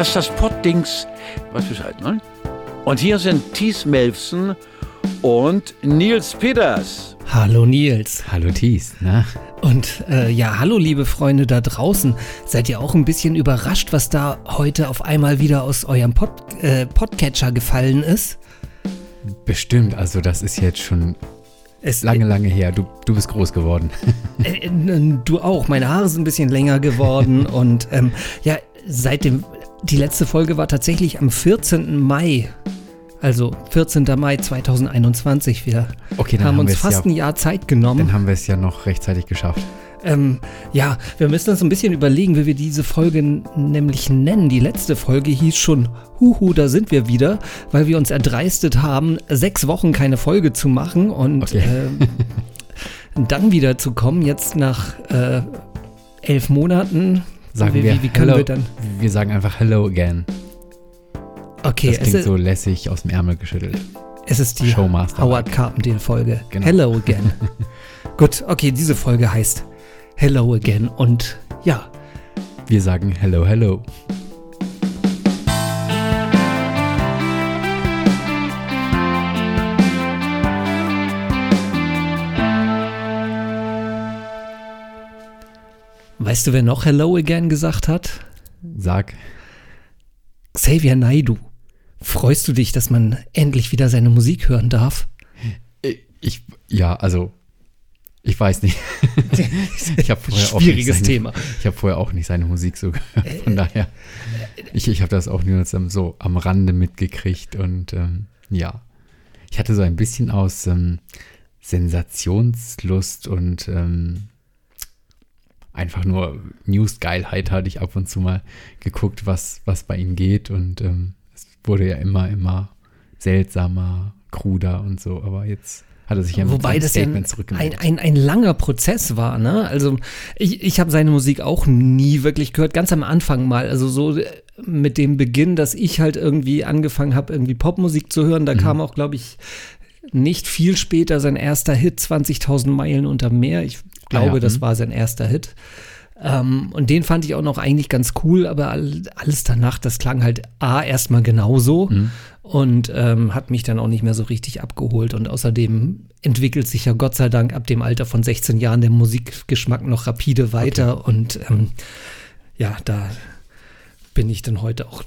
Das ist das Poddings. Was Bescheid, ne? Und hier sind Thies Melfsen und Nils Peters. Hallo Nils. Hallo Thies, na? Und äh, ja, hallo liebe Freunde da draußen. Seid ihr auch ein bisschen überrascht, was da heute auf einmal wieder aus eurem Pod, äh, Podcatcher gefallen ist? Bestimmt, also das ist jetzt schon es, lange, lange her. Du, du bist groß geworden. Äh, äh, du auch. Meine Haare sind ein bisschen länger geworden und ähm, ja, seit dem, die letzte Folge war tatsächlich am 14. Mai. Also 14. Mai 2021. Wir okay, haben, haben uns fast ja, ein Jahr Zeit genommen. Dann haben wir es ja noch rechtzeitig geschafft. Ähm, ja, wir müssen uns ein bisschen überlegen, wie wir diese Folge nämlich nennen. Die letzte Folge hieß schon Huhu, da sind wir wieder, weil wir uns erdreistet haben, sechs Wochen keine Folge zu machen und okay. äh, dann wieder zu kommen, jetzt nach äh, elf Monaten. Sagen wie, wir, wie können hello, wir dann? Wir sagen einfach Hello again. Okay. Das klingt ist, so lässig aus dem Ärmel geschüttelt. Es ist die Howard Carpendale-Folge. Genau. Hello again. Gut, okay, diese Folge heißt Hello again und ja. Wir sagen Hello, hello. Weißt du, wer noch Hello again gesagt hat? Sag. Xavier Naidu. Freust du dich, dass man endlich wieder seine Musik hören darf? Ich, ja, also ich weiß nicht. ich habe vorher Schwieriges seine, Thema. Ich habe vorher auch nicht seine Musik so gehört. Von daher, ich, ich habe das auch nur so am Rande mitgekriegt und ähm, ja, ich hatte so ein bisschen aus ähm, Sensationslust und ähm, einfach nur Newsgeilheit hatte ich ab und zu mal geguckt, was, was bei ihm geht und ähm, es wurde ja immer, immer seltsamer, kruder und so, aber jetzt hat er sich ja Wobei das ja ein, ein, ein, langer Prozess war, ne? Also ich, ich habe seine Musik auch nie wirklich gehört, ganz am Anfang mal. Also so äh, mit dem Beginn, dass ich halt irgendwie angefangen habe, irgendwie Popmusik zu hören. Da mhm. kam auch, glaube ich, nicht viel später sein erster Hit, 20.000 Meilen unter Meer. Ich glaube, ah, ja. das mhm. war sein erster Hit. Ähm, und den fand ich auch noch eigentlich ganz cool, aber alles danach, das klang halt A, erstmal genauso mhm. und ähm, hat mich dann auch nicht mehr so richtig abgeholt. Und außerdem entwickelt sich ja Gott sei Dank ab dem Alter von 16 Jahren der Musikgeschmack noch rapide weiter. Okay. Und ähm, ja, da bin ich dann heute auch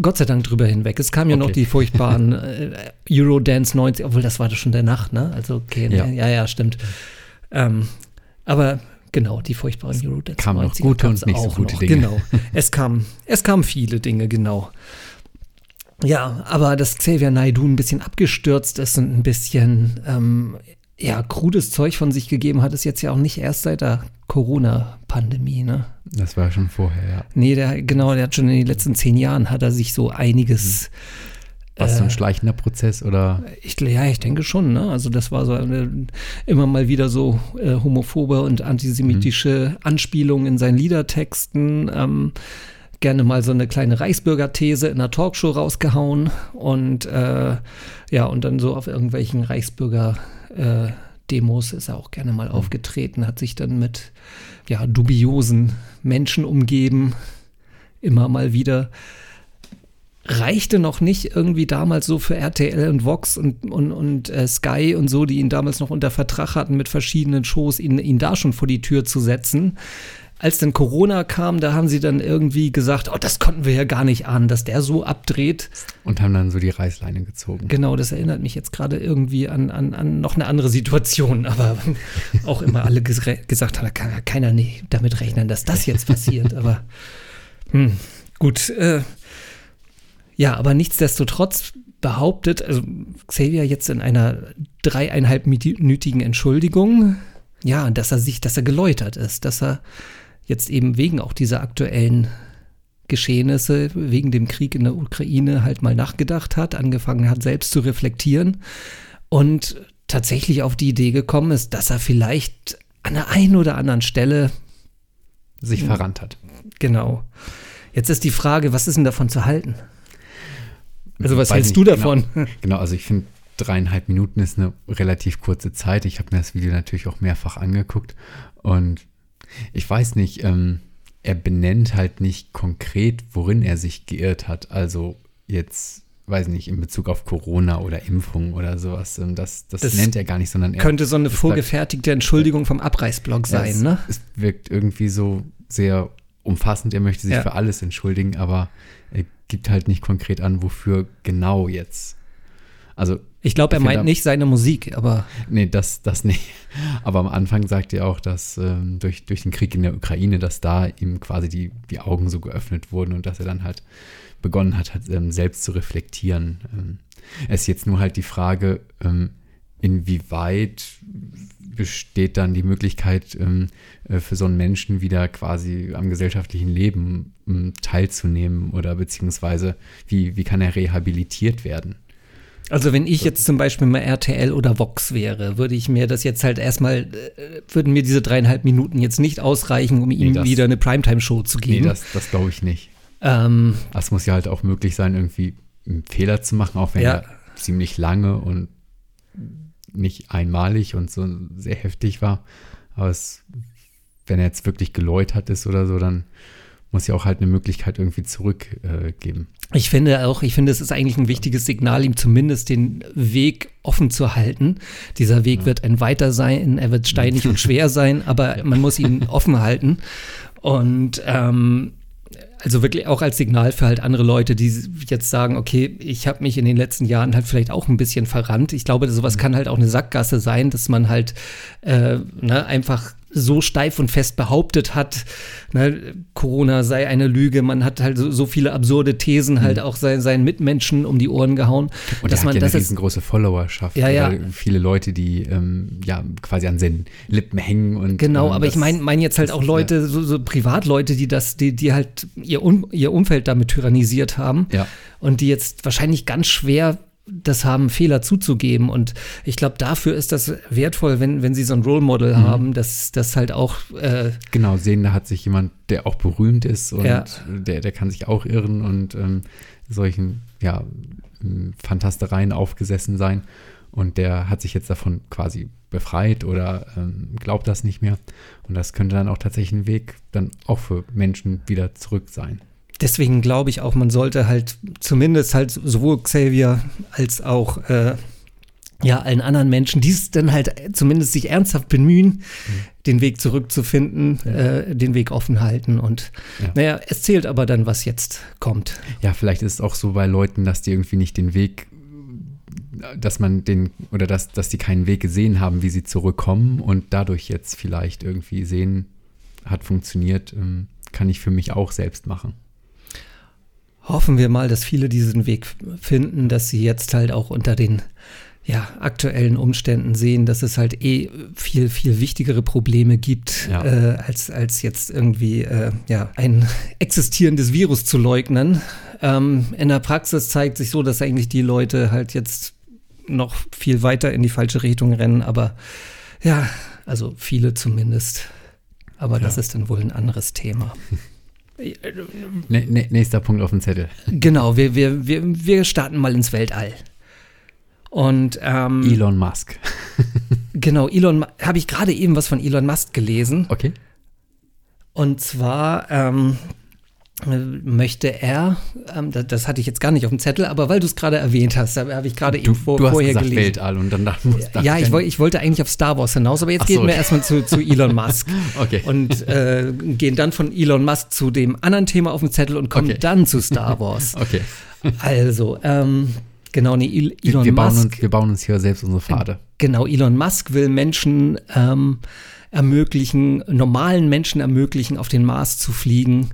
Gott sei Dank drüber hinweg. Es kamen ja okay. noch die furchtbaren äh, Eurodance 90, obwohl das war doch schon der Nacht, ne? Also, okay, ja, ne? ja, ja, stimmt. Ähm, aber Genau, die furchtbaren Eurodance. Kam noch gute und nicht so gute noch. Dinge. Genau. Es kam, es kamen viele Dinge, genau. Ja, aber dass Xavier Naidoo ein bisschen abgestürzt ist und ein bisschen ähm, ja, krudes Zeug von sich gegeben hat, ist jetzt ja auch nicht erst seit der Corona-Pandemie, ne? Das war schon vorher, ja. Nee, der, genau, der hat schon in den letzten zehn Jahren hat er sich so einiges mhm was so ein äh, schleichender Prozess oder? Ich, ja, ich denke schon. Ne? Also das war so eine, immer mal wieder so äh, homophobe und antisemitische mhm. Anspielungen in seinen Liedertexten. Ähm, gerne mal so eine kleine Reichsbürger-These in einer Talkshow rausgehauen und äh, ja, und dann so auf irgendwelchen Reichsbürger-Demos äh, ist er auch gerne mal mhm. aufgetreten, hat sich dann mit ja, dubiosen Menschen umgeben, immer mal wieder reichte noch nicht irgendwie damals so für RTL und Vox und, und, und äh, Sky und so, die ihn damals noch unter Vertrag hatten mit verschiedenen Shows, ihn, ihn da schon vor die Tür zu setzen. Als dann Corona kam, da haben sie dann irgendwie gesagt, oh, das konnten wir ja gar nicht ahnen, dass der so abdreht. Und haben dann so die Reißleine gezogen. Genau, das erinnert mich jetzt gerade irgendwie an, an, an noch eine andere Situation, aber auch immer alle gesagt haben, da kann keiner nee, damit rechnen, dass das jetzt passiert. aber hm, gut, äh, ja, aber nichtsdestotrotz behauptet, also Xavier jetzt in einer dreieinhalbminütigen Entschuldigung, ja, dass er sich, dass er geläutert ist, dass er jetzt eben wegen auch dieser aktuellen Geschehnisse, wegen dem Krieg in der Ukraine halt mal nachgedacht hat, angefangen hat, selbst zu reflektieren und tatsächlich auf die Idee gekommen ist, dass er vielleicht an der einen oder anderen Stelle sich verrannt hat. Genau. Jetzt ist die Frage, was ist denn davon zu halten? Also was hältst du davon? Genau, genau also ich finde dreieinhalb Minuten ist eine relativ kurze Zeit. Ich habe mir das Video natürlich auch mehrfach angeguckt und ich weiß nicht, ähm, er benennt halt nicht konkret, worin er sich geirrt hat. Also jetzt, weiß nicht, in Bezug auf Corona oder Impfung oder sowas. Ähm, Das, das, Das nennt er gar nicht, sondern er. Könnte so eine bleibt- vorgefertigte Entschuldigung vom Abreißblock sein, es, ne? Es wirkt irgendwie so sehr umfassend. Er möchte sich Ja. für alles entschuldigen, aber er gibt halt nicht konkret an, wofür genau jetzt. Also, Ich glaube, er meint find, nicht seine Musik, aber nee, das, das nicht. Aber am Anfang sagt er auch, dass ähm, durch, durch den Krieg in der Ukraine, dass da ihm quasi die, die Augen so geöffnet wurden und dass er dann halt begonnen hat, halt, ähm, selbst zu reflektieren. Ähm, es ist jetzt nur halt die Frage, ähm, inwieweit besteht dann die Möglichkeit ähm, äh, für so einen Menschen wieder quasi am gesellschaftlichen Leben ähm, teilzunehmen oder beziehungsweise wie, wie kann er rehabilitiert werden? Also wenn ich jetzt zum Beispiel mal RTL oder Vox wäre, würde ich mir das jetzt halt erstmal, äh, würden mir diese dreieinhalb Minuten jetzt nicht ausreichen, um ihm das- wieder eine Primetime-Show zu Nee, geben. das, das glaube ich nicht. ähm, Es muss ja halt auch möglich sein, irgendwie einen Fehler zu machen, auch wenn Ja. er ziemlich lange und nicht einmalig und so sehr heftig war. Aber es, wenn er jetzt wirklich geläutert ist oder so, dann muss ja auch halt eine Möglichkeit irgendwie zurückgeben. Äh, ich finde auch, ich finde, es ist eigentlich ein wichtiges Signal, ihm zumindest den Weg offen zu halten. Dieser Weg wird ein weiter sein, er wird steinig und schwer sein, aber man muss ihn offen halten. Und ähm, also wirklich auch als Signal für halt andere Leute, die jetzt sagen, okay, ich habe mich in den letzten Jahren halt vielleicht auch ein bisschen verrannt. Ich glaube, sowas kann halt auch eine Sackgasse sein, dass man halt äh, ne, einfach so steif und fest behauptet hat, ne, Corona sei eine Lüge. Man hat halt so, so viele absurde Thesen halt auch sein, seinen Mitmenschen um die Ohren gehauen, Und dass er hat man ja das eine riesengroße Followerschaft. Ja, ja. Viele Leute, die ähm, ja quasi an seinen Lippen hängen und Genau, ähm, aber ich das- meine mein jetzt halt auch Leute, so, so Privatleute, die das, die, die halt ihr, um, ihr Umfeld damit tyrannisiert haben Ja. und die jetzt wahrscheinlich ganz schwer das haben, Fehler zuzugeben. Und ich glaube, dafür ist das wertvoll, wenn, wenn sie so ein Role Model Mhm. haben, dass das halt auch äh, Genau, sehen, da hat sich jemand, der auch berühmt ist und Ja. der, der kann sich auch irren und ähm, solchen, ja, Fantastereien aufgesessen sein. Und der hat sich jetzt davon quasi befreit oder ähm, glaubt das nicht mehr. Und das könnte dann auch tatsächlich ein Weg dann auch für Menschen wieder zurück sein. Deswegen glaube ich auch, man sollte halt zumindest halt sowohl Xavier als auch äh, ja allen anderen Menschen, die es dann halt zumindest sich ernsthaft bemühen, den Weg zurückzufinden, äh, den Weg offen halten und Ja. naja, es zählt aber dann, was jetzt kommt. Ja, vielleicht ist es auch so bei Leuten, dass die irgendwie nicht den Weg, dass man den, oder dass, dass die keinen Weg gesehen haben, wie sie zurückkommen und dadurch jetzt vielleicht irgendwie sehen, hat funktioniert, ähm, kann ich für mich auch selbst machen. Hoffen wir mal, dass viele diesen Weg finden, dass sie jetzt halt auch unter den ja, aktuellen Umständen sehen, dass es halt eh viel, viel wichtigere Probleme gibt, Ja. äh, als, als jetzt irgendwie äh, ja, ein existierendes Virus zu leugnen. Ähm, in der Praxis zeigt sich so, dass eigentlich die Leute halt jetzt noch viel weiter in die falsche Richtung rennen, aber ja, also viele zumindest. Aber das Ja. ist dann wohl ein anderes Thema. Nächster Punkt auf dem Zettel. Genau, wir, wir, wir, wir starten mal ins Weltall. Und ähm, Elon Musk. genau, Elon, habe ich gerade eben was von Elon Musk gelesen. Okay. Und zwar ähm, äh, möchte er, ähm, das, das hatte ich jetzt gar nicht auf dem Zettel, aber weil du es gerade erwähnt hast, da habe ich gerade eben vor, du hast vorher gesagt gelesen. Weltall und dann dachte, dachte Ja, ich, woll, ich wollte eigentlich auf Star Wars hinaus, aber jetzt Ach gehen so, wir erstmal zu, zu Elon Musk. Okay. Und äh, gehen dann von Elon Musk zu dem anderen Thema auf dem Zettel und kommen Okay. dann zu Star Wars. Okay. Also, ähm, genau, nee, El- Wir, Elon wir, bauen Musk. uns, wir bauen uns hier selbst unsere Pfade. Genau, Elon Musk will Menschen ähm, ermöglichen, normalen Menschen ermöglichen, auf den Mars zu fliegen.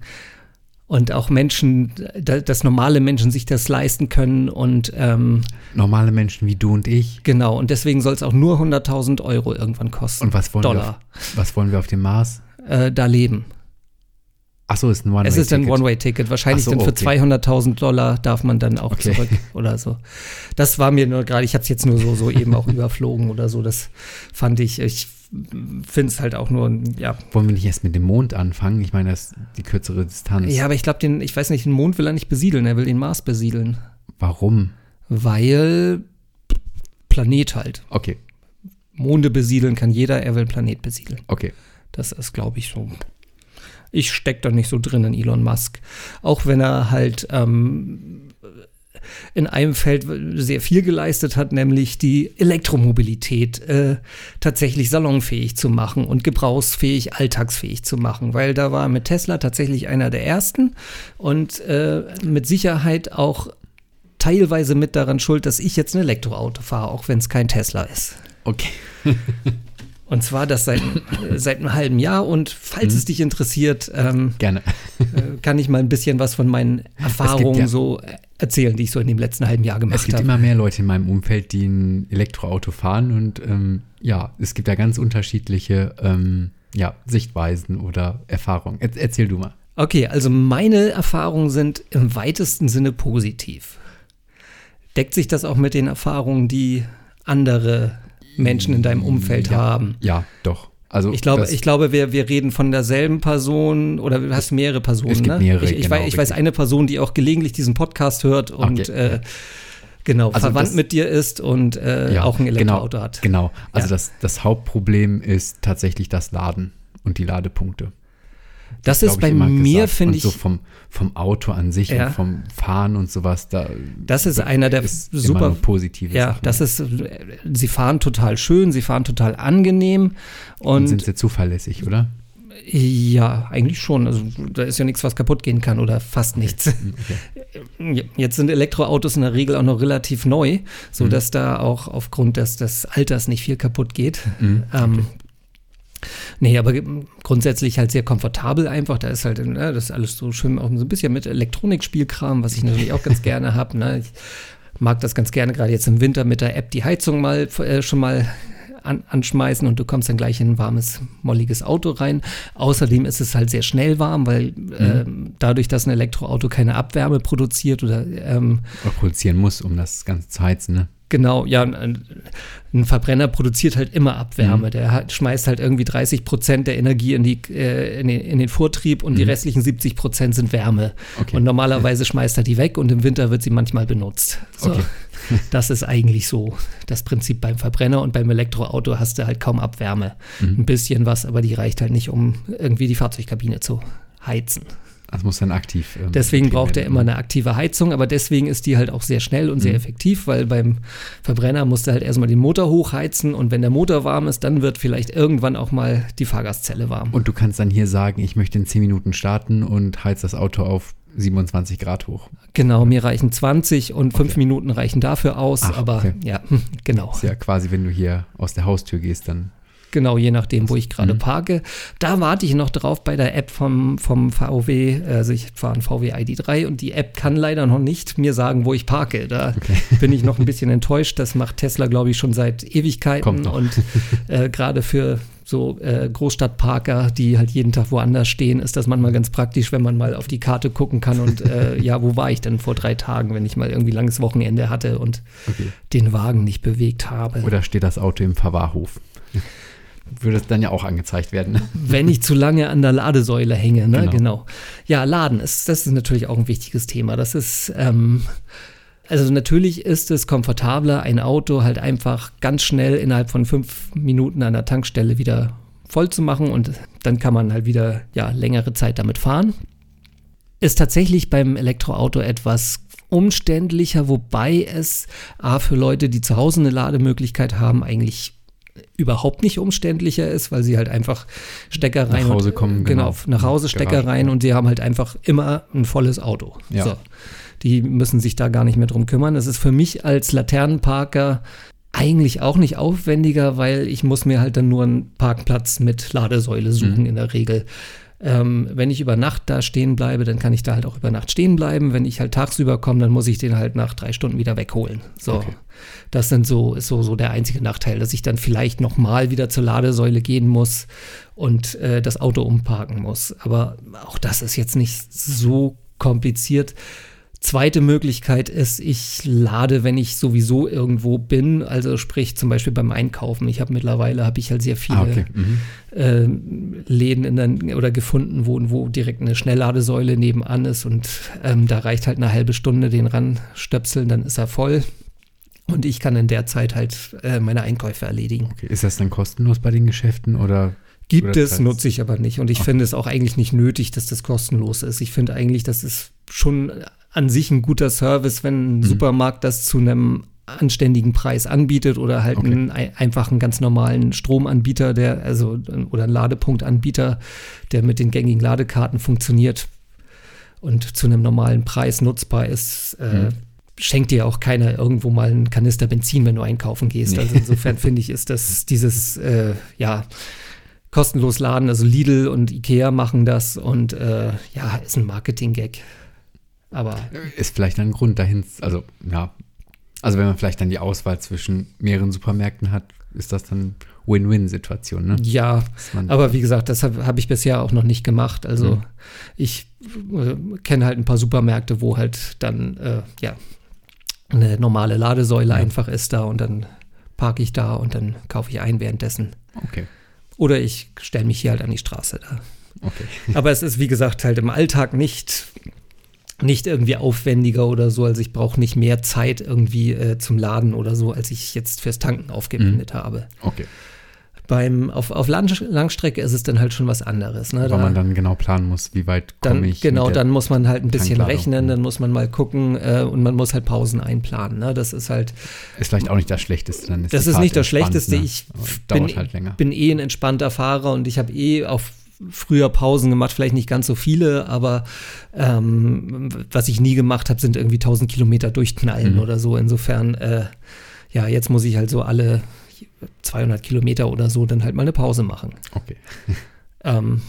Und auch Menschen, da, dass normale Menschen sich das leisten können. Und ähm, Normale Menschen wie du und ich. genau, und deswegen soll es auch nur 100.000 Euro irgendwann kosten. Und was wollen, wir Dollar. auf, was wollen wir auf dem Mars? Äh, da leben. Achso, ist ein One-Way-Ticket. Es ist ein One-Way-Ticket. Wahrscheinlich so, dann für okay. 200.000 Dollar darf man dann auch Okay. zurück oder so. Das war mir nur gerade, ich habe es jetzt nur so, so eben auch überflogen oder so. Das fand ich, ich finde es halt auch nur, ja. Wollen wir nicht erst mit dem Mond anfangen? Ich meine, das ist die kürzere Distanz. Ja, aber ich glaube, den, ich weiß nicht, den Mond will er nicht besiedeln, er will den Mars besiedeln. Warum? Weil Planet halt. Okay, Monde besiedeln kann jeder, er will Planet besiedeln. okay. Das ist, glaube ich, so. Ich stecke da nicht so drin in Elon Musk. Auch wenn er halt ähm, in einem Feld sehr viel geleistet hat, nämlich die Elektromobilität äh, tatsächlich salonfähig zu machen und gebrauchsfähig, alltagsfähig zu machen, weil da war mit Tesla tatsächlich einer der ersten und äh, mit Sicherheit auch teilweise mit daran schuld, dass ich jetzt ein Elektroauto fahre, auch wenn es kein Tesla ist. Okay. Und zwar das seit, seit einem halben Jahr. Und falls mhm. es dich interessiert, ähm, gerne, äh, kann ich mal ein bisschen was von meinen Erfahrungen ja, so erzählen, die ich so in dem letzten halben Jahr gemacht habe. Es gibt hab. immer mehr Leute in meinem Umfeld, die ein Elektroauto fahren. Und ähm, ja, es gibt da ganz unterschiedliche ähm, ja, Sichtweisen oder Erfahrungen. Er erzähl du mal. Okay, also meine Erfahrungen sind im weitesten Sinne positiv. Deckt sich das auch mit den Erfahrungen, die andere Menschen in deinem Umfeld ja, haben. Ja, doch. Also ich glaube, ich glaube, wir, wir reden von derselben Person oder du hast mehrere Personen. Es gibt ne? mehrere. Ich, ich, genau, weiß, ich weiß eine Person, die auch gelegentlich diesen Podcast hört und okay. äh, genau also verwandt das, mit dir ist und äh, ja, auch ein genau, Elektroauto genau, hat. Genau. Also ja. das, das Hauptproblem ist tatsächlich das Laden und die Ladepunkte. Das, das ist bei mir, finde ich. So vom, vom Auto an sich ja. und vom Fahren und sowas. Da das ist einer der ist super positive Ja, Sachen. das ist, sie fahren total schön, sie fahren total angenehm. Und, und sind sie zuverlässig, oder? Ja, eigentlich schon. Also da ist ja nichts, was kaputt gehen kann oder fast nichts. Okay. Jetzt sind Elektroautos in der Regel auch noch relativ neu, sodass mhm. da auch aufgrund des, des Alters nicht viel kaputt geht. Mhm. Ähm, Nee, aber grundsätzlich halt sehr komfortabel einfach. Da ist halt, ne, das ist alles so schön, auch so ein bisschen mit Elektronikspielkram, was ich natürlich auch ganz gerne habe. Ne? Ich mag das ganz gerne, gerade jetzt im Winter mit der App die Heizung mal äh, schon mal an, anschmeißen und du kommst dann gleich in ein warmes, molliges Auto rein. Außerdem ist es halt sehr schnell warm, weil mhm. äh, dadurch, dass ein Elektroauto keine Abwärme produziert oder ähm, produzieren muss, um das Ganze zu heizen, ne? Genau, ja, ein, ein, Verbrenner produziert halt immer Abwärme. Mhm. Der hat, schmeißt halt irgendwie 30 Prozent der Energie in, die, äh, in, den, in, den, Vortrieb und mhm. die restlichen 70 Prozent sind Wärme. Okay. Und normalerweise schmeißt er die weg und im Winter wird sie manchmal benutzt. So. Okay. das ist eigentlich so das Prinzip beim Verbrenner und beim Elektroauto hast du halt kaum Abwärme. Mhm. Ein bisschen was, aber die reicht halt nicht, um irgendwie die Fahrzeugkabine zu heizen. Das muss dann aktiv. Ähm, deswegen braucht er immer eine aktive Heizung, aber deswegen ist die halt auch sehr schnell und sehr mhm. effektiv, weil beim Verbrenner musst du halt erstmal den Motor hochheizen und wenn der Motor warm ist, dann wird vielleicht irgendwann auch mal die Fahrgastzelle warm. Und du kannst dann hier sagen, ich möchte in 10 Minuten starten und heiz das Auto auf 27 Grad hoch. Genau, mir reichen 20 und okay. 5 Minuten reichen dafür aus, Ach, aber okay. ja, genau. Ist ja quasi, wenn du hier aus der Haustür gehst, dann Genau, je nachdem, wo ich gerade mhm. parke. Da warte ich noch drauf bei der App vom, vom VW. Also ich fahre ein VW ID3 und die App kann leider noch nicht mir sagen, wo ich parke. Da okay. bin ich noch ein bisschen enttäuscht. Das macht Tesla, glaube ich, schon seit Ewigkeiten. Und äh, gerade für so äh, Großstadtparker, die halt jeden Tag woanders stehen, ist das manchmal ganz praktisch, wenn man mal auf die Karte gucken kann und äh, ja, wo war ich denn vor drei Tagen, wenn ich mal irgendwie langes Wochenende hatte und okay. den Wagen nicht bewegt habe. Oder steht das Auto im Verwahrhof? Würde es dann ja auch angezeigt werden. Wenn ich zu lange an der Ladesäule hänge, ne? Genau. genau. Ja, Laden ist, das ist natürlich auch ein wichtiges Thema. Das ist, ähm, also natürlich ist es komfortabler, ein Auto halt einfach ganz schnell innerhalb von fünf Minuten an der Tankstelle wieder voll zu machen und dann kann man halt wieder ja längere Zeit damit fahren. Ist tatsächlich beim Elektroauto etwas umständlicher, wobei es A für Leute, die zu Hause eine Lademöglichkeit haben, eigentlich überhaupt nicht umständlicher ist, weil sie halt einfach Stecker rein nach Hause kommen, und, genau, genau nach Hause Stecker Garage, rein ja. und sie haben halt einfach immer ein volles Auto. Ja. So. Die müssen sich da gar nicht mehr drum kümmern. Das ist für mich als Laternenparker eigentlich auch nicht aufwendiger, weil ich muss mir halt dann nur einen Parkplatz mit Ladesäule suchen mhm. in der Regel. Ähm, wenn ich über Nacht da stehen bleibe, dann kann ich da halt auch über Nacht stehen bleiben. Wenn ich halt tagsüber komme, dann muss ich den halt nach drei Stunden wieder wegholen. So. Okay. Das sind so, ist so, so der einzige Nachteil, dass ich dann vielleicht nochmal wieder zur Ladesäule gehen muss und äh, das Auto umparken muss. Aber auch das ist jetzt nicht so kompliziert. Zweite Möglichkeit ist, ich lade, wenn ich sowieso irgendwo bin, also sprich zum Beispiel beim Einkaufen. Ich habe mittlerweile habe ich halt sehr viele ah, okay. mhm. äh, Läden in der, oder gefunden, wo, wo direkt eine Schnellladesäule nebenan ist und ähm, da reicht halt eine halbe Stunde den ranstöpseln, dann ist er voll. Und ich kann in der Zeit halt äh, meine Einkäufe erledigen. Okay. Ist das dann kostenlos bei den Geschäften oder Gibt Oder es, nutze ich aber nicht. Und ich Okay. finde es auch eigentlich nicht nötig, dass das kostenlos ist. Ich finde eigentlich, das ist schon an sich ein guter Service, wenn Mhm. ein Supermarkt das zu einem anständigen Preis anbietet oder halt Okay. einen, ein, einfach einen ganz normalen Stromanbieter, der, also oder einen Ladepunktanbieter, der mit den gängigen Ladekarten funktioniert und zu einem normalen Preis nutzbar ist. Äh, Mhm. Schenkt dir auch keiner irgendwo mal einen Kanister Benzin, wenn du einkaufen gehst. Nee. Also insofern finde ich, ist das dieses, äh, ja, kostenlos laden. Also Lidl und Ikea machen das und äh, ja, ist ein Marketing-Gag. Aber Ist vielleicht ein Grund dahin, also ja, also wenn man vielleicht dann die Auswahl zwischen mehreren Supermärkten hat, ist das dann Win-Win-Situation, ne? ja, aber wie gesagt, das habe hab ich bisher auch noch nicht gemacht. Also Mhm. ich äh, kenne halt ein paar Supermärkte, wo halt dann, äh, ja, eine normale Ladesäule Ja. einfach ist da und dann parke ich da und dann kaufe ich ein währenddessen. okay, Oder ich stelle mich hier halt an die Straße da. okay. Aber es ist, wie gesagt, halt im Alltag nicht, nicht irgendwie aufwendiger oder so. Also ich brauche nicht mehr Zeit irgendwie äh, zum Laden oder so, als ich jetzt fürs Tanken aufgewendet habe. Okay. Beim, auf, auf Lang Langstrecke ist es dann halt schon was anderes. Ne? Weil Da- man dann genau planen muss, wie weit komme ich. genau, dann muss man halt ein bisschen rechnen, dann muss man mal gucken äh, und man muss halt Pausen einplanen. Ne? Das ist halt, Ist vielleicht auch nicht das Schlechteste. Dann ist das ist Fahrt nicht das Schlechteste. ne? Ich bin, dauert halt länger. bin eh ein entspannter Fahrer und ich habe eh auch früher Pausen gemacht, vielleicht nicht ganz so viele, aber ähm, was ich nie gemacht habe, sind irgendwie 1000 Kilometer durchknallen Mhm. oder so. Insofern, äh, ja, jetzt muss ich halt so alle 200 Kilometer oder so dann halt mal eine Pause machen. Okay. Ähm,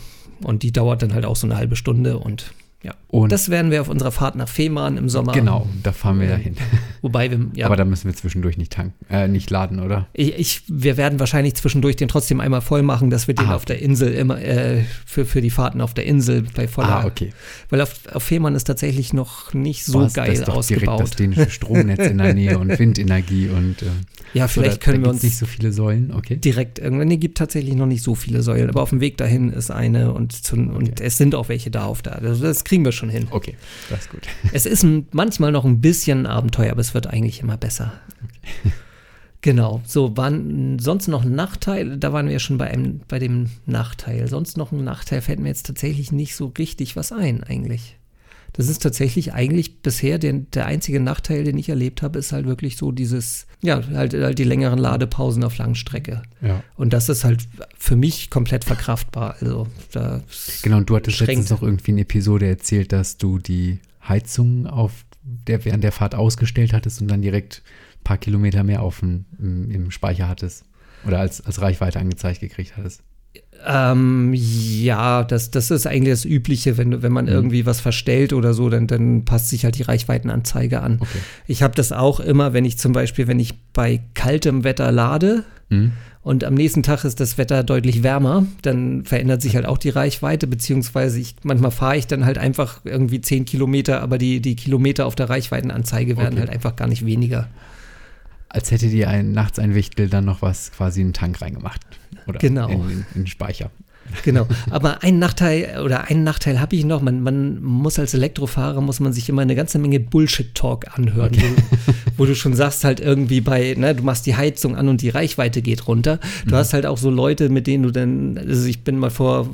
und die dauert dann halt auch so eine halbe Stunde und ja. Und Das werden wir auf unserer Fahrt nach Fehmarn im Sommer. genau, da fahren wir ja hin. Wobei wir, ja, Aber da müssen wir zwischendurch nicht tanken, äh, nicht laden, oder? ich, ich, wir werden wahrscheinlich zwischendurch den trotzdem einmal voll machen, dass wir den Ah, auf der Insel immer, äh, für, für die Fahrten auf der Insel bei voller, Ah, okay. weil auf, auf Fehmarn ist tatsächlich noch nicht so da geil ist doch direkt das ausgebaut. dänische Stromnetz in der Nähe und Windenergie und äh, Ja, so, vielleicht da, können da wir uns nicht so viele Säulen, okay. direkt irgendwann, nee, gibt tatsächlich noch nicht so viele Säulen, aber auf dem Weg dahin ist eine und, zu, und Okay. es sind auch welche da auf der, also das kriegen wir schon hin. Okay, das ist gut. Es ist manchmal noch ein bisschen ein Abenteuer, aber es wird eigentlich immer besser. Genau. So, waren sonst noch ein Nachteil? Da waren wir ja schon bei, einem, bei dem Nachteil. Sonst noch ein Nachteil fällt mir jetzt tatsächlich nicht so richtig was ein, eigentlich. Das ist tatsächlich eigentlich bisher der, der einzige Nachteil, den ich erlebt habe, ist halt wirklich so dieses, ja, halt, halt die längeren Ladepausen auf Langstrecke. Ja. Und das ist halt für mich komplett verkraftbar. Also, da Genau, und du hattest Schränkt. letztens noch irgendwie eine Episode erzählt, dass du die Heizung auf der, während der Fahrt ausgestellt hattest und dann direkt ein paar Kilometer mehr auf dem, im, im Speicher hattest. Oder als, als Reichweite angezeigt gekriegt hattest. Ähm, ja, das, das ist eigentlich das Übliche, wenn, du- wenn man Mhm. irgendwie was verstellt oder so, dann, dann passt sich halt die Reichweitenanzeige an. Okay. Ich habe das auch immer, wenn ich zum Beispiel, wenn ich bei kaltem Wetter lade Mhm. und am nächsten Tag ist das Wetter deutlich wärmer, dann verändert sich halt auch die Reichweite, beziehungsweise ich, manchmal fahre ich dann halt einfach irgendwie 10 Kilometer, aber die, die Kilometer auf der Reichweitenanzeige werden Okay. halt einfach gar nicht weniger. Als hätte dir ein, nachts ein Wichtel dann noch was quasi in den Tank reingemacht. Oder Genau. in, in, in den Speicher. Genau, aber ein Nachteil oder einen Nachteil habe ich noch. Man, man muss als Elektrofahrer muss man sich immer eine ganze Menge Bullshit-Talk anhören, wo, du- wo du schon sagst halt irgendwie bei, ne, du machst die Heizung an und die Reichweite geht runter. Du hast halt auch so Leute, mit denen du dann, also ich bin mal vor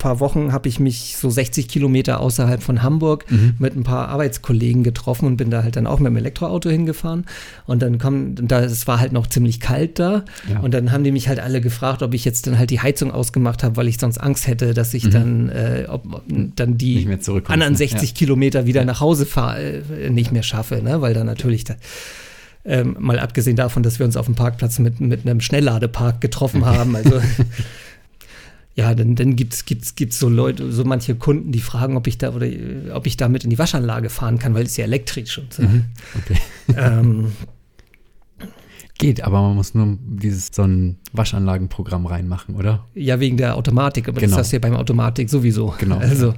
paar Wochen habe ich mich so 60 Kilometer außerhalb von Hamburg mit ein paar Arbeitskollegen getroffen und bin da halt dann auch mit dem Elektroauto hingefahren und dann kommen, da es war halt noch ziemlich kalt da Ja. und dann haben die mich halt alle gefragt, ob ich jetzt dann halt die Heizung ausgemacht habe, weil ich sonst Angst hätte, dass ich dann, äh, ob, dann die Mhm. Anderen ne? 60 Ja. Kilometer wieder nach Hause fahre, äh, nicht mehr schaffe, ne? weil dann natürlich da, ähm, mal abgesehen davon, dass wir uns auf dem Parkplatz mit, mit einem Schnellladepark getroffen haben, also ja, dann, dann gibt es gibt's, gibt's so Leute, so manche Kunden, die fragen, ob ich da oder ob ich damit in die Waschanlage fahren kann, weil es ja elektrisch und so. Mhm. Okay. Ähm, Geht, aber man muss nur dieses so ein Waschanlagenprogramm reinmachen, oder? Ja, wegen der Automatik, aber Genau. das hast du ja beim Automatik sowieso. Genau. Also,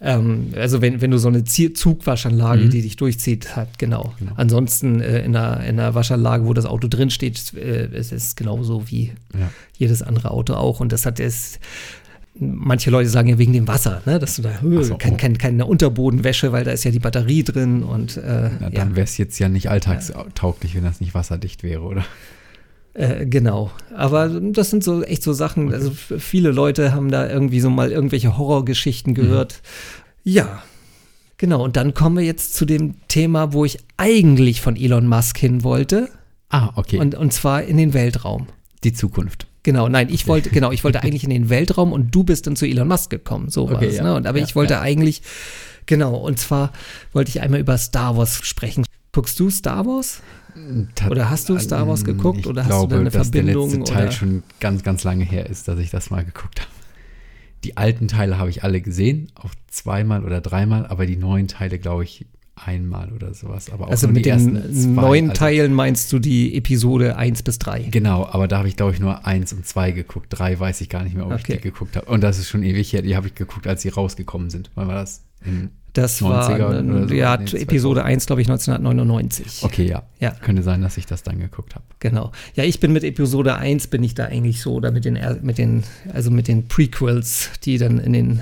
ähm, also wenn, wenn du so eine Zugwaschanlage, Mhm. die dich durchzieht, hat, genau. Genau. Ansonsten äh, in, einer, in einer Waschanlage, wo das Auto drin steht, äh, es ist genauso wie Ja. jedes andere Auto auch. Und das hat es. Manche Leute sagen ja wegen dem Wasser, ne? dass du da äh, so, kein, kein, keine Unterbodenwäsche, weil da ist ja die Batterie drin und äh, Na, ja. dann wäre es jetzt ja nicht alltagstauglich, wenn das nicht wasserdicht wäre, oder? Äh, genau. Aber das sind so echt so Sachen, also viele Leute haben da irgendwie so mal irgendwelche Horrorgeschichten gehört. Ja. Genau, und dann kommen wir jetzt zu dem Thema, wo ich eigentlich von Elon Musk hin wollte. Ah, okay. Und, und zwar in den Weltraum. die Zukunft. Genau, nein, ich wollte, genau, ich wollte eigentlich in den Weltraum und du bist dann zu Elon Musk gekommen. So war Okay, es, ja. ne? Und, aber Ja, ich wollte ja. eigentlich, genau, und zwar wollte ich einmal über Star Wars sprechen. Guckst du Star Wars? Oder hast du Star Wars geguckt ich oder hast du glaube, da eine dass Verbindung der letzte Teil oder- schon ganz, ganz lange her ist, dass ich das mal geguckt habe. Die alten Teile habe ich alle gesehen, auch zweimal oder dreimal, aber die neuen Teile, glaube ich, einmal oder sowas. Aber auch Also mit den zwei, neuen also- Teilen meinst du die Episode 1 bis 3? Genau, aber da habe ich, glaube ich, nur eins und zwei geguckt. Drei weiß ich gar nicht mehr, ob Okay. ich die geguckt habe. Und das ist schon ewig her. Die habe ich geguckt, als sie rausgekommen sind. Wann war das? In, Das 90er war äh, so, ja, nee, Episode 2000. 1, glaube ich, 1999. okay, ja. Ja. Könnte sein, dass ich das dann geguckt habe. Genau. Ja, ich bin mit Episode 1 bin ich da eigentlich so, oder mit den, mit den, also mit den Prequels, die dann in den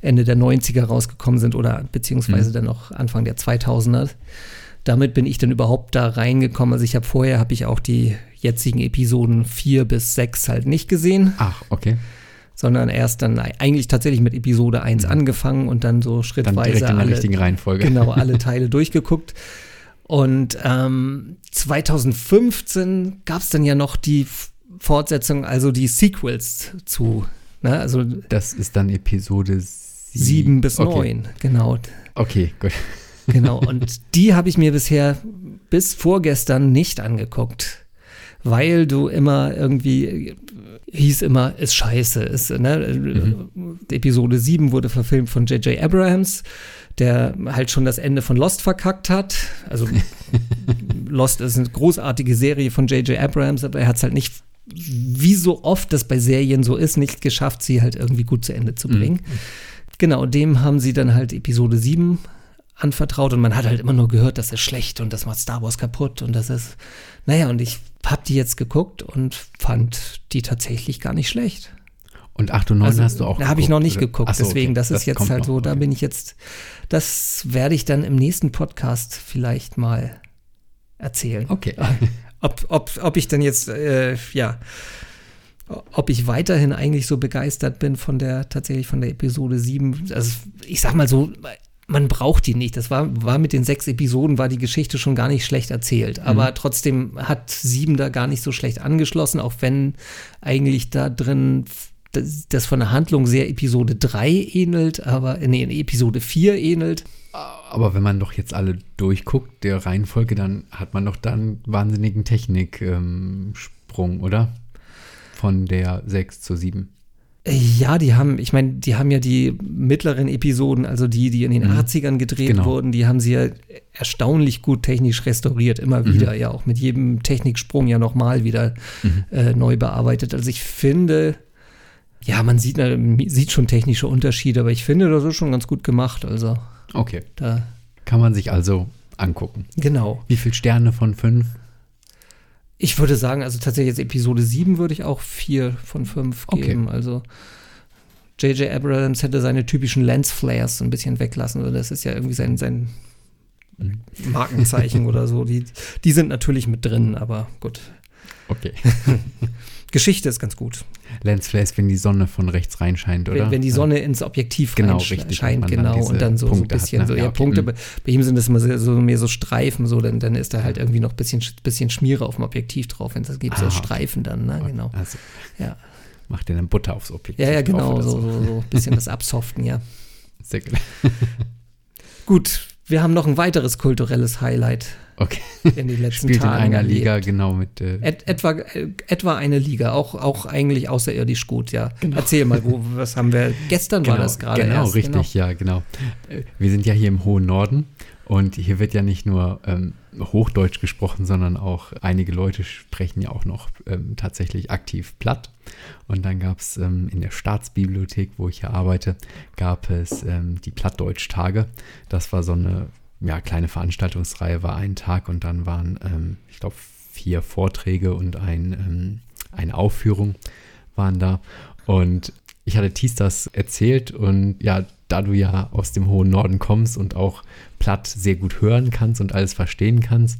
Ende der 90er rausgekommen sind oder beziehungsweise dann noch Anfang der 2000er. Damit bin ich dann überhaupt da reingekommen. Also ich habe vorher, habe ich auch die jetzigen Episoden 4 bis 6 halt nicht gesehen, Ach, okay. Sondern erst dann eigentlich tatsächlich mit Episode 1 angefangen und dann so Dann schrittweise der alle, richtigen Reihenfolge. genau alle Teile durchgeguckt. Und ähm, 2015 gab es dann ja noch die Fortsetzung, also die Sequels zu, ne? also Das ist dann Episode sie- sieben bis okay. neun, genau. Okay, gut. Genau, und die habe ich mir bisher bis vorgestern nicht angeguckt, weil du immer irgendwie, hieß immer, ist scheiße. Ist, ne? Episode 7 wurde verfilmt von J.J. Abrams, der halt schon das Ende von Lost verkackt hat. Also Lost ist eine großartige Serie von J.J. Abrams, aber er hat es halt nicht, wie so oft das bei Serien so ist, nicht geschafft, sie halt irgendwie gut zu Ende zu bringen. Genau, dem haben sie dann halt Episode 7 anvertraut und man hat halt immer nur gehört, das ist schlecht und das macht Star Wars kaputt und das ist, naja, und ich hab die jetzt geguckt und fand die tatsächlich gar nicht schlecht. Und 8 und 9 Also, hast du auch Da habe ich noch nicht oder? geguckt, Ach so, deswegen, okay. das ist jetzt kommt halt noch, so, da okay. bin ich jetzt, das werde ich dann im nächsten Podcast vielleicht mal erzählen. Okay. Ob, ob, ob ich dann jetzt, äh, ja, ob ich weiterhin eigentlich so begeistert bin von der, tatsächlich von der Episode 7. Also ich sag mal so, man braucht die nicht. Das war, war mit den sechs Episoden, war die Geschichte schon gar nicht schlecht erzählt. Aber trotzdem hat 7 da gar nicht so schlecht angeschlossen, auch wenn eigentlich da drin das, das von der Handlung sehr Episode 3 ähnelt, aber nee, in Episode 4 ähnelt. Aber wenn man doch jetzt alle durchguckt, der Reihenfolge, dann hat man doch dann einen wahnsinnigen Techniksprung, oder? Von der 6 zur 7. Ja, die haben, ich meine, die haben ja die mittleren Episoden, also die, die in den 80ern gedreht Genau. wurden, die haben sie ja erstaunlich gut technisch restauriert, immer wieder, ja auch mit jedem Techniksprung ja nochmal wieder äh, neu bearbeitet. Also ich finde, ja, man sieht, äh, sieht schon technische Unterschiede, aber ich finde, das ist schon ganz gut gemacht. Also Okay. da, Kann man sich also angucken. genau. Wie viele Sterne von 5? Ich würde sagen, also tatsächlich jetzt Episode 7 würde ich auch 4 von 5 Okay. geben. Also J.J. Abrams hätte seine typischen Lensflares so ein bisschen weglassen. Also das ist ja irgendwie sein, sein Markenzeichen oder so. Die, die sind natürlich mit drin, aber gut. Okay. Geschichte ist ganz gut. Lensflares, wenn die Sonne von rechts reinscheint, oder? Wenn, wenn die Sonne ins Objektiv Genau, richtig, scheint, genau, und dann so, so ein Punkte hat, bisschen, ne? so, Ja, ja, okay, Punkte, mhm. bei, ihm sind das immer so, so mehr so Streifen, so, dann, dann ist da halt irgendwie noch ein bisschen, bisschen Schmiere auf dem Objektiv drauf, wenn es gibt, so Ah, okay. Streifen dann, ne, genau. Also Ja, macht ihr dann Butter aufs Objektiv ja, ja genau, so, so, so ein bisschen das Absoften, ja. Sehr gut. Gut, wir haben noch ein weiteres kulturelles Highlight Okay. in den letzten Spielt in Tagen einer erlebt. Liga genau mit. Äh, Et, etwa, äh, etwa eine Liga, auch, auch eigentlich außerirdisch gut, ja. Erzähl mal, wo, was haben wir, gestern war das gerade Genau, erst. richtig, ja, genau. Äh, Wir sind ja hier im hohen Norden und hier wird ja nicht nur ähm, Hochdeutsch gesprochen, sondern auch einige Leute sprechen ja auch noch ähm, tatsächlich aktiv platt. Und dann gab es ähm, in der Staatsbibliothek, wo ich hier arbeite, gab es ähm, die Plattdeutsch-Tage. Das war so eine ja, kleine Veranstaltungsreihe, war ein Tag und dann waren, ähm, ich glaube, vier Vorträge und ein, ähm, eine Aufführung waren da. Und ich hatte Thies das erzählt und ja, da du ja aus dem hohen Norden kommst und auch platt sehr gut hören kannst und alles verstehen kannst,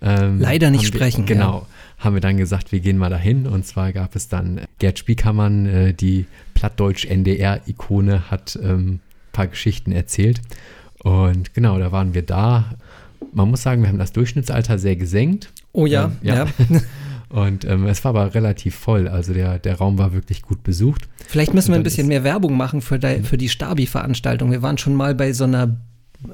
Ähm, Leider nicht haben wir- sprechen, Genau. Haben wir dann gesagt, wir gehen mal dahin. Und zwar gab es dann Gerd Spiekermann, äh, die Plattdeutsch-NDR-Ikone, hat ähm, ein paar Geschichten erzählt. Und genau, da waren wir da. Man muss sagen, wir haben das Durchschnittsalter sehr gesenkt. Oh ja, Ähm, ja. ja. Und ähm, es war aber relativ voll. Also der, der Raum war wirklich gut besucht. Vielleicht müssen wir ein bisschen ist- mehr Werbung machen für, die, für die Stabi-Veranstaltung. Wir waren schon mal bei so einer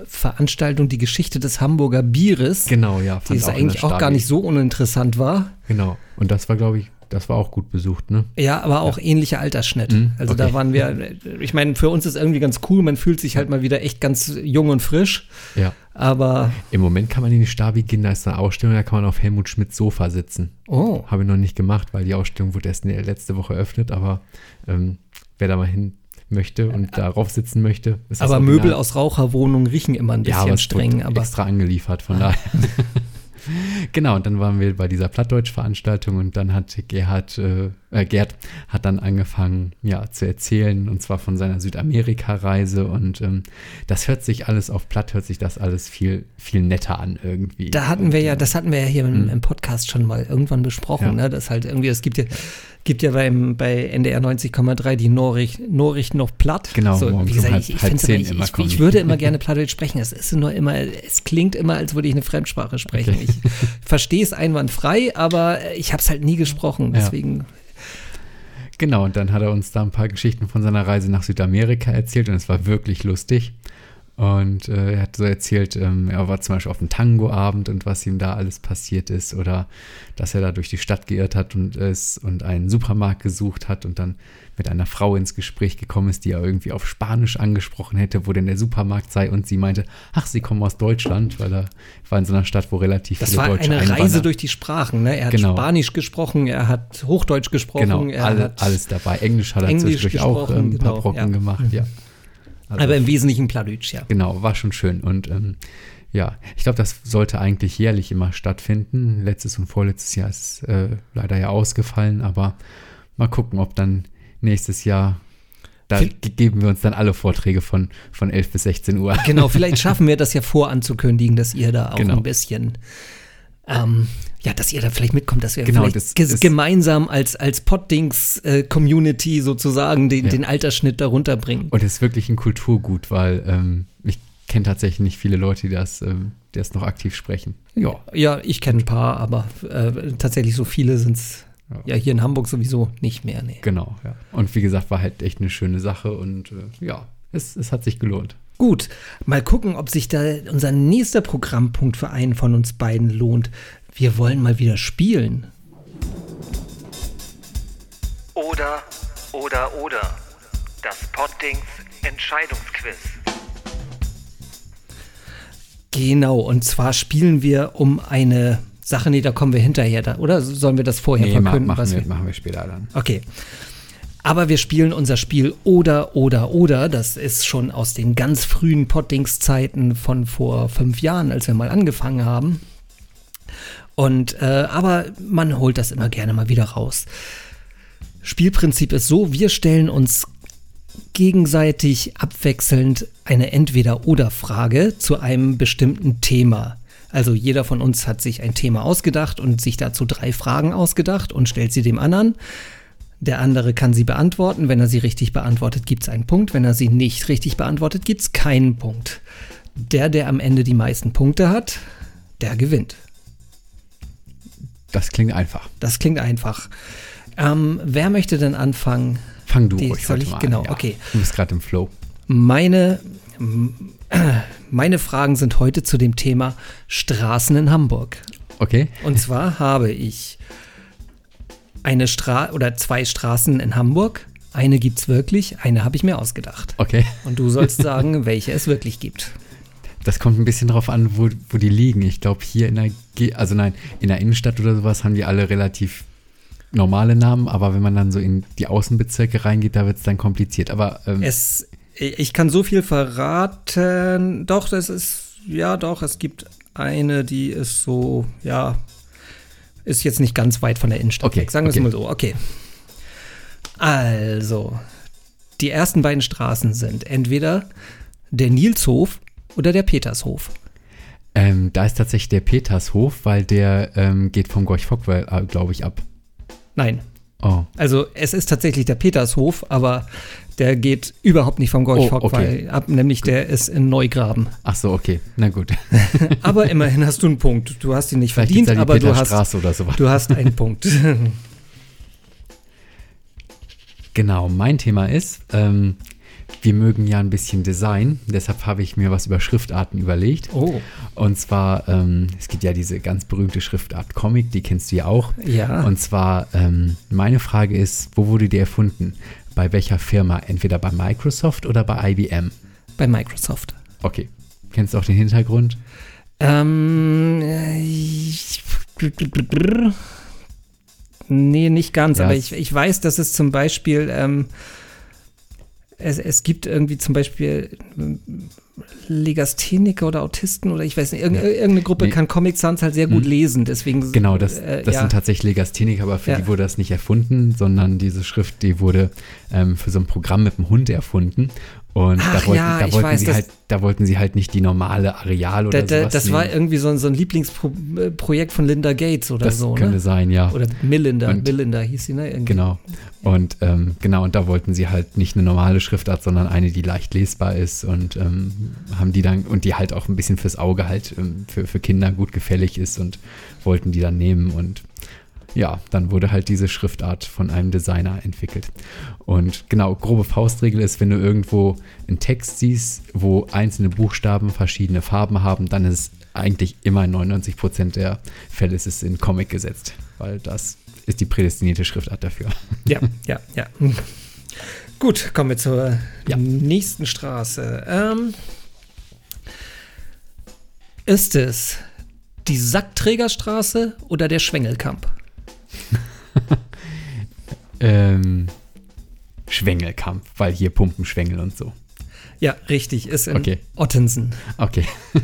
Veranstaltung, die Geschichte des Hamburger Bieres, Genau, ja. die in eigentlich auch gar nicht so uninteressant war. Genau. Und das war, glaube ich, das war auch gut besucht, ne? Ja, aber auch ähnlicher Altersschnitt. Mhm, also okay. da waren wir, ich meine, für uns ist irgendwie ganz cool, man fühlt sich halt mal wieder echt ganz jung und frisch, Ja. aber Im Moment kann man in die Stabi gehen, da ist eine Ausstellung, da kann man auf Helmut Schmidts Sofa sitzen. oh, Habe ich noch nicht gemacht, weil die Ausstellung wurde erst letzte Woche eröffnet, aber ähm, wer da mal hin möchte und darauf sitzen möchte, ist das aber. Möbel aus Raucherwohnungen riechen immer ein ja, bisschen aber es streng, aber extra angeliefert, von daher. genau, und dann waren wir bei dieser Plattdeutsch-Veranstaltung und dann hat Gerhard, äh, äh, Gerd hat dann angefangen, ja, zu erzählen und zwar von seiner Südamerika-Reise und ähm, das hört sich alles auf Platt, hört sich das alles viel, viel netter an irgendwie. Da hatten und, wir ja, äh, das hatten wir ja hier im, Mhm. im Podcast schon mal irgendwann besprochen, Ja. ne? Das halt irgendwie, es gibt ja, gibt ja beim, bei NDR 90,3 die Norricht, Norrichten noch platt. Genau, so, wie gesagt, ich, ich, halb zehn ich, immer ich, ich die. würde immer gerne Plattdeutsch sprechen. Es ist nur immer, es klingt immer, als würde ich eine Fremdsprache sprechen. Okay. Ich verstehe es einwandfrei, aber ich habe es halt nie gesprochen. Ja. Genau, und dann hat er uns da ein paar Geschichten von seiner Reise nach Südamerika erzählt und es war wirklich lustig. Und äh, er hat so erzählt, ähm, er war zum Beispiel auf einem Tangoabend und was ihm da alles passiert ist oder dass er da durch die Stadt geirrt hat und ist und einen Supermarkt gesucht hat und dann mit einer Frau ins Gespräch gekommen ist, die er irgendwie auf Spanisch angesprochen hätte, wo denn der Supermarkt sei und sie meinte, ach, sie kommen aus Deutschland, weil er war in so einer Stadt, wo relativ das viele war Deutsche eine Einwanderer- Reise durch die Sprachen. Ne? Er hat Genau. Spanisch gesprochen, er hat Hochdeutsch gesprochen, Genau, er alle, hat alles dabei. Englisch hat er Englisch zwischendurch auch ähm, ein paar genau, Brocken ja. gemacht, ja. Also, aber im Wesentlichen Plattdeutsch, ja. genau, war schon schön. Und ähm, ja, ich glaube, das sollte eigentlich jährlich immer stattfinden. Letztes und vorletztes Jahr ist äh, leider ja ausgefallen, aber mal gucken, ob dann nächstes Jahr, da geben wir uns dann alle Vorträge von, von 11 bis 16 Uhr. Genau, vielleicht schaffen wir das ja voranzukündigen, dass ihr da auch Genau. ein bisschen, ähm, ja, dass ihr da vielleicht mitkommt, dass wir Genau, vielleicht das ist- gemeinsam als, als Poddings-Community sozusagen den, Ja. den Altersschnitt darunter bringen. Und es ist wirklich ein Kulturgut, weil ähm, ich kenne tatsächlich nicht viele Leute, die das, ähm, die das noch aktiv sprechen. Ja. Ja, ich kenne ein paar, aber äh, tatsächlich so viele sind es Ja. ja hier in Hamburg sowieso nicht mehr. Nee. Genau, ja. Und wie gesagt, war halt echt eine schöne Sache und äh, ja, es, es hat sich gelohnt. Gut, mal gucken, ob sich da unser nächster Programmpunkt für einen von uns beiden lohnt. Wir wollen mal wieder spielen. Oder, oder, oder. Das Poddings Entscheidungsquiz. Genau, und zwar spielen wir um eine Sache, nee, da kommen wir hinterher, da, oder sollen wir das vorher Nee, verkünden? machen, was wir, wir, machen wir später dann. okay. Aber wir spielen unser Spiel oder, oder, oder. Das ist schon aus den ganz frühen Poddings-Zeiten von vor fünf Jahren, als wir mal angefangen haben. Und, äh, aber man holt das immer gerne mal wieder raus. Spielprinzip ist so, wir stellen uns gegenseitig abwechselnd eine Entweder-Oder-Frage zu einem bestimmten Thema. Also jeder von uns hat sich ein Thema ausgedacht und sich dazu drei Fragen ausgedacht und stellt sie dem anderen. Der andere kann sie beantworten. Wenn er sie richtig beantwortet, gibt es einen Punkt. Wenn er sie nicht richtig beantwortet, gibt es keinen Punkt. Der, der am Ende die meisten Punkte hat, der gewinnt. Das klingt einfach. Das klingt einfach. Ähm, wer möchte denn anfangen? Fang du Die- ruhig soll ich? mal Genau, an. okay. Du bist gerade im Flow. Meine, meine Fragen sind heute zu dem Thema Straßen in Hamburg. Okay. Und zwar habe ich eine Stra oder zwei Straßen in Hamburg. Eine gibt's wirklich, eine habe ich mir ausgedacht. Okay. Und du sollst sagen, welche es wirklich gibt. Das kommt ein bisschen drauf an, wo, wo die liegen. Ich glaube, hier in der, Ge also nein, in der Innenstadt oder sowas haben die alle relativ normale Namen, aber wenn man dann so in die Außenbezirke reingeht, da wird es dann kompliziert. Aber ähm, Es, ich kann so viel verraten. Doch, das ist, ja, doch, es gibt eine, die ist so, ja, ist jetzt nicht ganz weit von der Innenstadt Okay, weg. Sagen wir es okay. mal so. Okay. Also, die ersten beiden Straßen sind entweder der Nilshof oder der Petershof. Ähm, da ist tatsächlich der Petershof, weil der ähm, geht vom Gorch Fockwell, äh, glaube ich, ab. Nein. Oh, Also es ist tatsächlich der Petershof, aber der geht überhaupt nicht vom Gorch Oh, okay. ab, nämlich der ist in Neugraben. ach so, okay, na gut. Aber immerhin hast du einen Punkt. Du hast ihn nicht Vielleicht verdient, aber du hast, oder sowas. du hast einen Punkt. Genau, mein Thema ist, ähm, wir mögen ja ein bisschen Design, deshalb habe ich mir was über Schriftarten überlegt. Oh, Und zwar, ähm, es gibt ja diese ganz berühmte Schriftart Comic, die kennst du ja auch. ja. Und zwar, ähm, meine Frage ist, wo wurde die erfunden? Bei welcher Firma? Entweder bei Microsoft oder bei IBM? bei Microsoft. Okay. Kennst du auch den Hintergrund? Ähm, äh, nee, nicht ganz, Ja, aber ich, ich weiß, dass es zum Beispiel, ähm, es, es gibt irgendwie zum Beispiel Legastheniker oder Autisten oder ich weiß nicht, irgende, Ja. irgendeine Gruppe Nee. kann Comic Sans halt sehr gut Hm. lesen, deswegen. Genau, das, äh, das ja. sind tatsächlich Legastheniker, aber für Ja. die wurde das nicht erfunden, sondern diese Schrift, die wurde ähm, für so ein Programm mit dem Hund erfunden. Und Ach da wollten, ja, da, wollten weiß, sie das- halt, da wollten sie halt nicht die normale Areal oder Da, da, sowas das war nehmen. irgendwie so ein, so ein Lieblingsprojekt von Linda Gates oder Das so, könnte ne? sein, ja. Oder Melinda, Und- Melinda hieß sie, ne? Irgendwie. Genau. Und ähm, genau, und da wollten sie halt nicht eine normale Schriftart, sondern eine, die leicht lesbar ist und ähm, haben die dann, und die halt auch ein bisschen fürs Auge halt ähm, für, für Kinder gut gefällig ist und wollten die dann nehmen und ja, dann wurde halt diese Schriftart von einem Designer entwickelt. Und genau, grobe Faustregel ist, wenn du irgendwo einen Text siehst, wo einzelne Buchstaben verschiedene Farben haben, dann ist eigentlich immer in 99 Prozent der Fälle ist es in Comic gesetzt, weil das ist die prädestinierte Schriftart dafür. Ja, ja, ja. Gut, kommen wir zur Ja. nächsten Straße. Ähm, ist es die Sackträgerstraße oder der Schwengelkamp? Ähm, Schwengelkampf, weil hier Pumpen Schwengel und so. Ja, richtig, ist in Okay. Ottensen. Okay.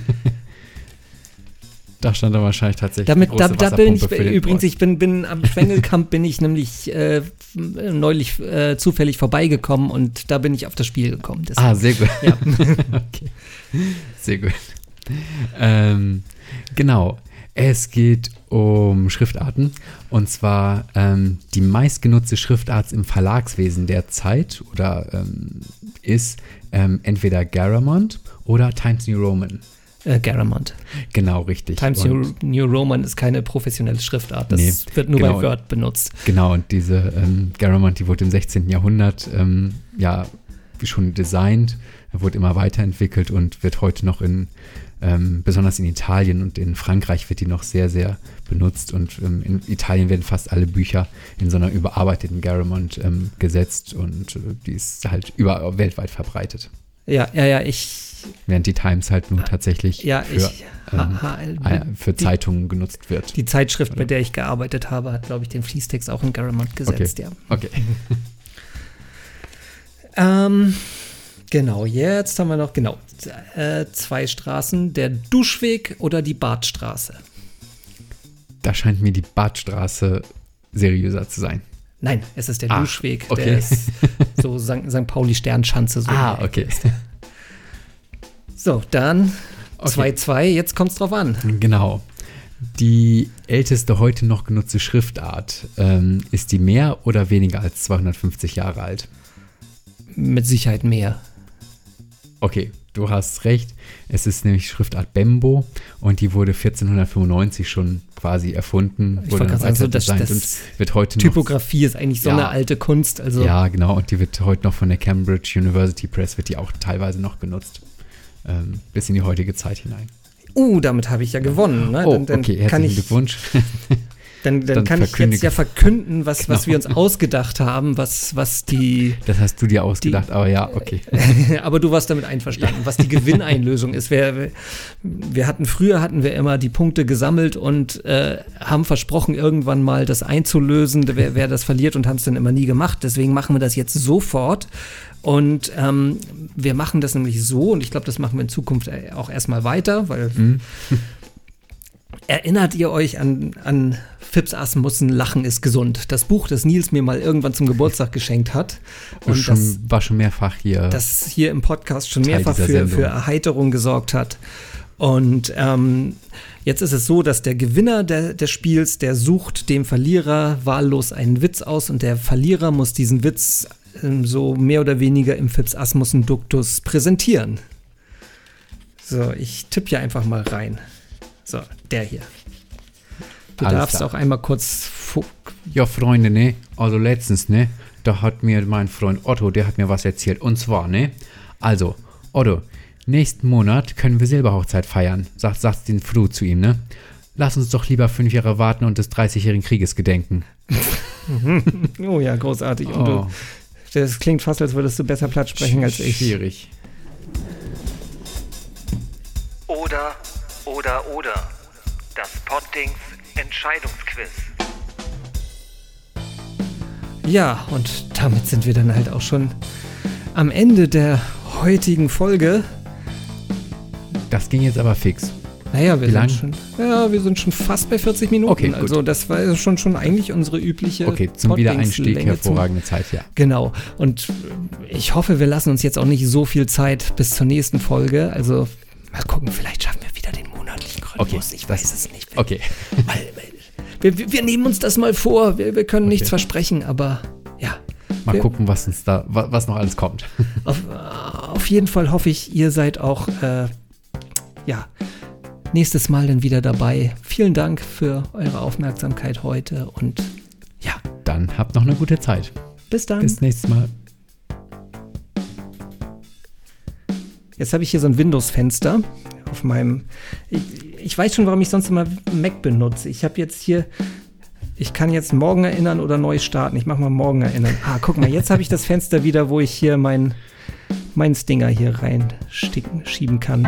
da stand dann wahrscheinlich tatsächlich Damit, da, da bin ich übrigens, ich bin, bin am Schwengelkamp bin ich nämlich äh, neulich äh, zufällig vorbeigekommen und da bin ich auf das Spiel gekommen. Deswegen- Ah, sehr gut. Ja. okay. Sehr gut. Ähm, genau. Es geht um Schriftarten. Und zwar ähm, die meistgenutzte Schriftart im Verlagswesen der Zeit oder ähm, ist ähm, entweder Garamond oder Times New Roman. Äh, Garamond. Genau, richtig. Times New, New Roman ist keine professionelle Schriftart. Das Nee, wird nur genau. bei Word benutzt. Genau, und diese ähm, Garamond, die wurde im 16. Jahrhundert ähm, ja schon designt, wurde immer weiterentwickelt und wird heute noch in, ähm, besonders in Italien und in Frankreich wird die noch sehr, sehr benutzt und ähm, in Italien werden fast alle Bücher in so einer überarbeiteten Garamond ähm, gesetzt und äh, die ist halt über, weltweit verbreitet. Ja, ja, ja, ich, Während die Times halt nun tatsächlich ja, für, ich, ähm, ha, ha, äh, für die- Zeitungen genutzt wird. Die Zeitschrift, bei der ich gearbeitet habe, hat, glaube ich, den Fließtext auch in Garamond gesetzt, ja. Okay. Ähm, genau, jetzt haben wir noch, genau, äh, zwei Straßen, der Duschweg oder die Badstraße. Da scheint mir die Badstraße seriöser zu sein. Nein, es ist der Ah, Duschweg, okay. der ist so St. St. Pauli Sternschanze. So Ah, okay. So, dann Okay. 2-2, jetzt kommt's drauf an. Genau. Die älteste heute noch genutzte Schriftart, ähm, ist die mehr oder weniger als 250 Jahre alt? Mit Sicherheit mehr. Okay, du hast recht. Es ist nämlich Schriftart Bembo und die wurde 1495 schon quasi erfunden, Ich wurde sagen, so weiter das, das und wird heute noch Typografie ist eigentlich so Ja. eine alte Kunst. Also Ja, genau. Und die wird heute noch von der Cambridge University Press, wird die auch teilweise noch genutzt. Ähm, bis in die heutige Zeit hinein. Uh, damit habe ich ja gewonnen. Ne? Oh, dann, dann okay, herzlichen ich, Glückwunsch. Dann, dann, Dann kann ich jetzt ja verkünden, was, was Genau. wir uns ausgedacht haben, was, was die. Das hast du dir ausgedacht, aber ja, okay. aber du warst damit einverstanden, was die Gewinneinlösung ist. Wir, wir hatten früher hatten wir immer die Punkte gesammelt und äh, haben versprochen, irgendwann mal das einzulösen, wer, wer das verliert und haben es dann immer nie gemacht. Deswegen machen wir das jetzt sofort. Und ähm, wir machen das nämlich so, und ich glaube, das machen wir in Zukunft äh, auch erstmal weiter, weil Mhm. Erinnert ihr euch an, an Fips Asmussen Lachen ist gesund? Das Buch, das Nils mir mal irgendwann zum Geburtstag geschenkt hat. Und schon, das, war schon mehrfach hier. das hier im Podcast schon Teil mehrfach für, für Erheiterung gesorgt hat. Und ähm, jetzt ist es so, dass der Gewinner der, des Spiels, der sucht dem Verlierer wahllos einen Witz aus und der Verlierer muss diesen Witz ähm, so mehr oder weniger im Fips Asmussen Duktus präsentieren. So, ich tippe hier einfach mal rein. So, der hier. Du Alles darfst klar. auch einmal kurz. Ja, Freunde, ne? Also letztens, ne? Da hat mir mein Freund Otto, der hat mir was erzählt. Und zwar, ne? Also, Otto, nächsten Monat können wir Silberhochzeit feiern, sagt, sagt den Fru zu ihm, ne? Lass uns doch lieber fünf Jahre warten und des 30-jährigen Krieges gedenken. Oh ja, großartig. Und du, das klingt fast, als würdest du besser Platz sprechen als ich. Schwierig. Oder, oder, oder. Das Poddings Entscheidungsquiz. Ja, und damit sind wir dann halt auch schon am Ende der heutigen Folge. Das ging jetzt aber fix. Naja, wir Wie sind schon, ja, wir sind schon fast bei 40 Minuten. Okay, gut. Also das war schon schon eigentlich unsere übliche Okay, zum Wiedereinstieg hervorragende Zeit, ja. Genau. Und ich hoffe, wir lassen uns jetzt auch nicht so viel Zeit bis zur nächsten Folge. Also mal gucken, vielleicht schaffen wir Rhythmus. Okay, ich weiß es nicht. Okay. Weil, weil, wir, wir, nehmen uns das mal vor. Wir, wir können nichts versprechen, aber ja. Mal Wir- gucken, was uns da, wa- was noch alles kommt. Auf, auf jeden Fall hoffe ich, ihr seid auch äh, ja, nächstes Mal dann wieder dabei. Vielen Dank für eure Aufmerksamkeit heute und ja, Dann habt noch eine gute Zeit. bis dann. Bis nächstes Mal. Jetzt habe ich hier so ein Windows-Fenster auf meinem. Ich, ich weiß schon, warum ich sonst immer Mac benutze. Ich habe jetzt hier. Ich kann jetzt morgen erinnern oder neu starten. Ich mache mal morgen erinnern. Ah, guck mal, jetzt habe ich das Fenster wieder, wo ich hier mein, mein Stinger hier rein schieben kann.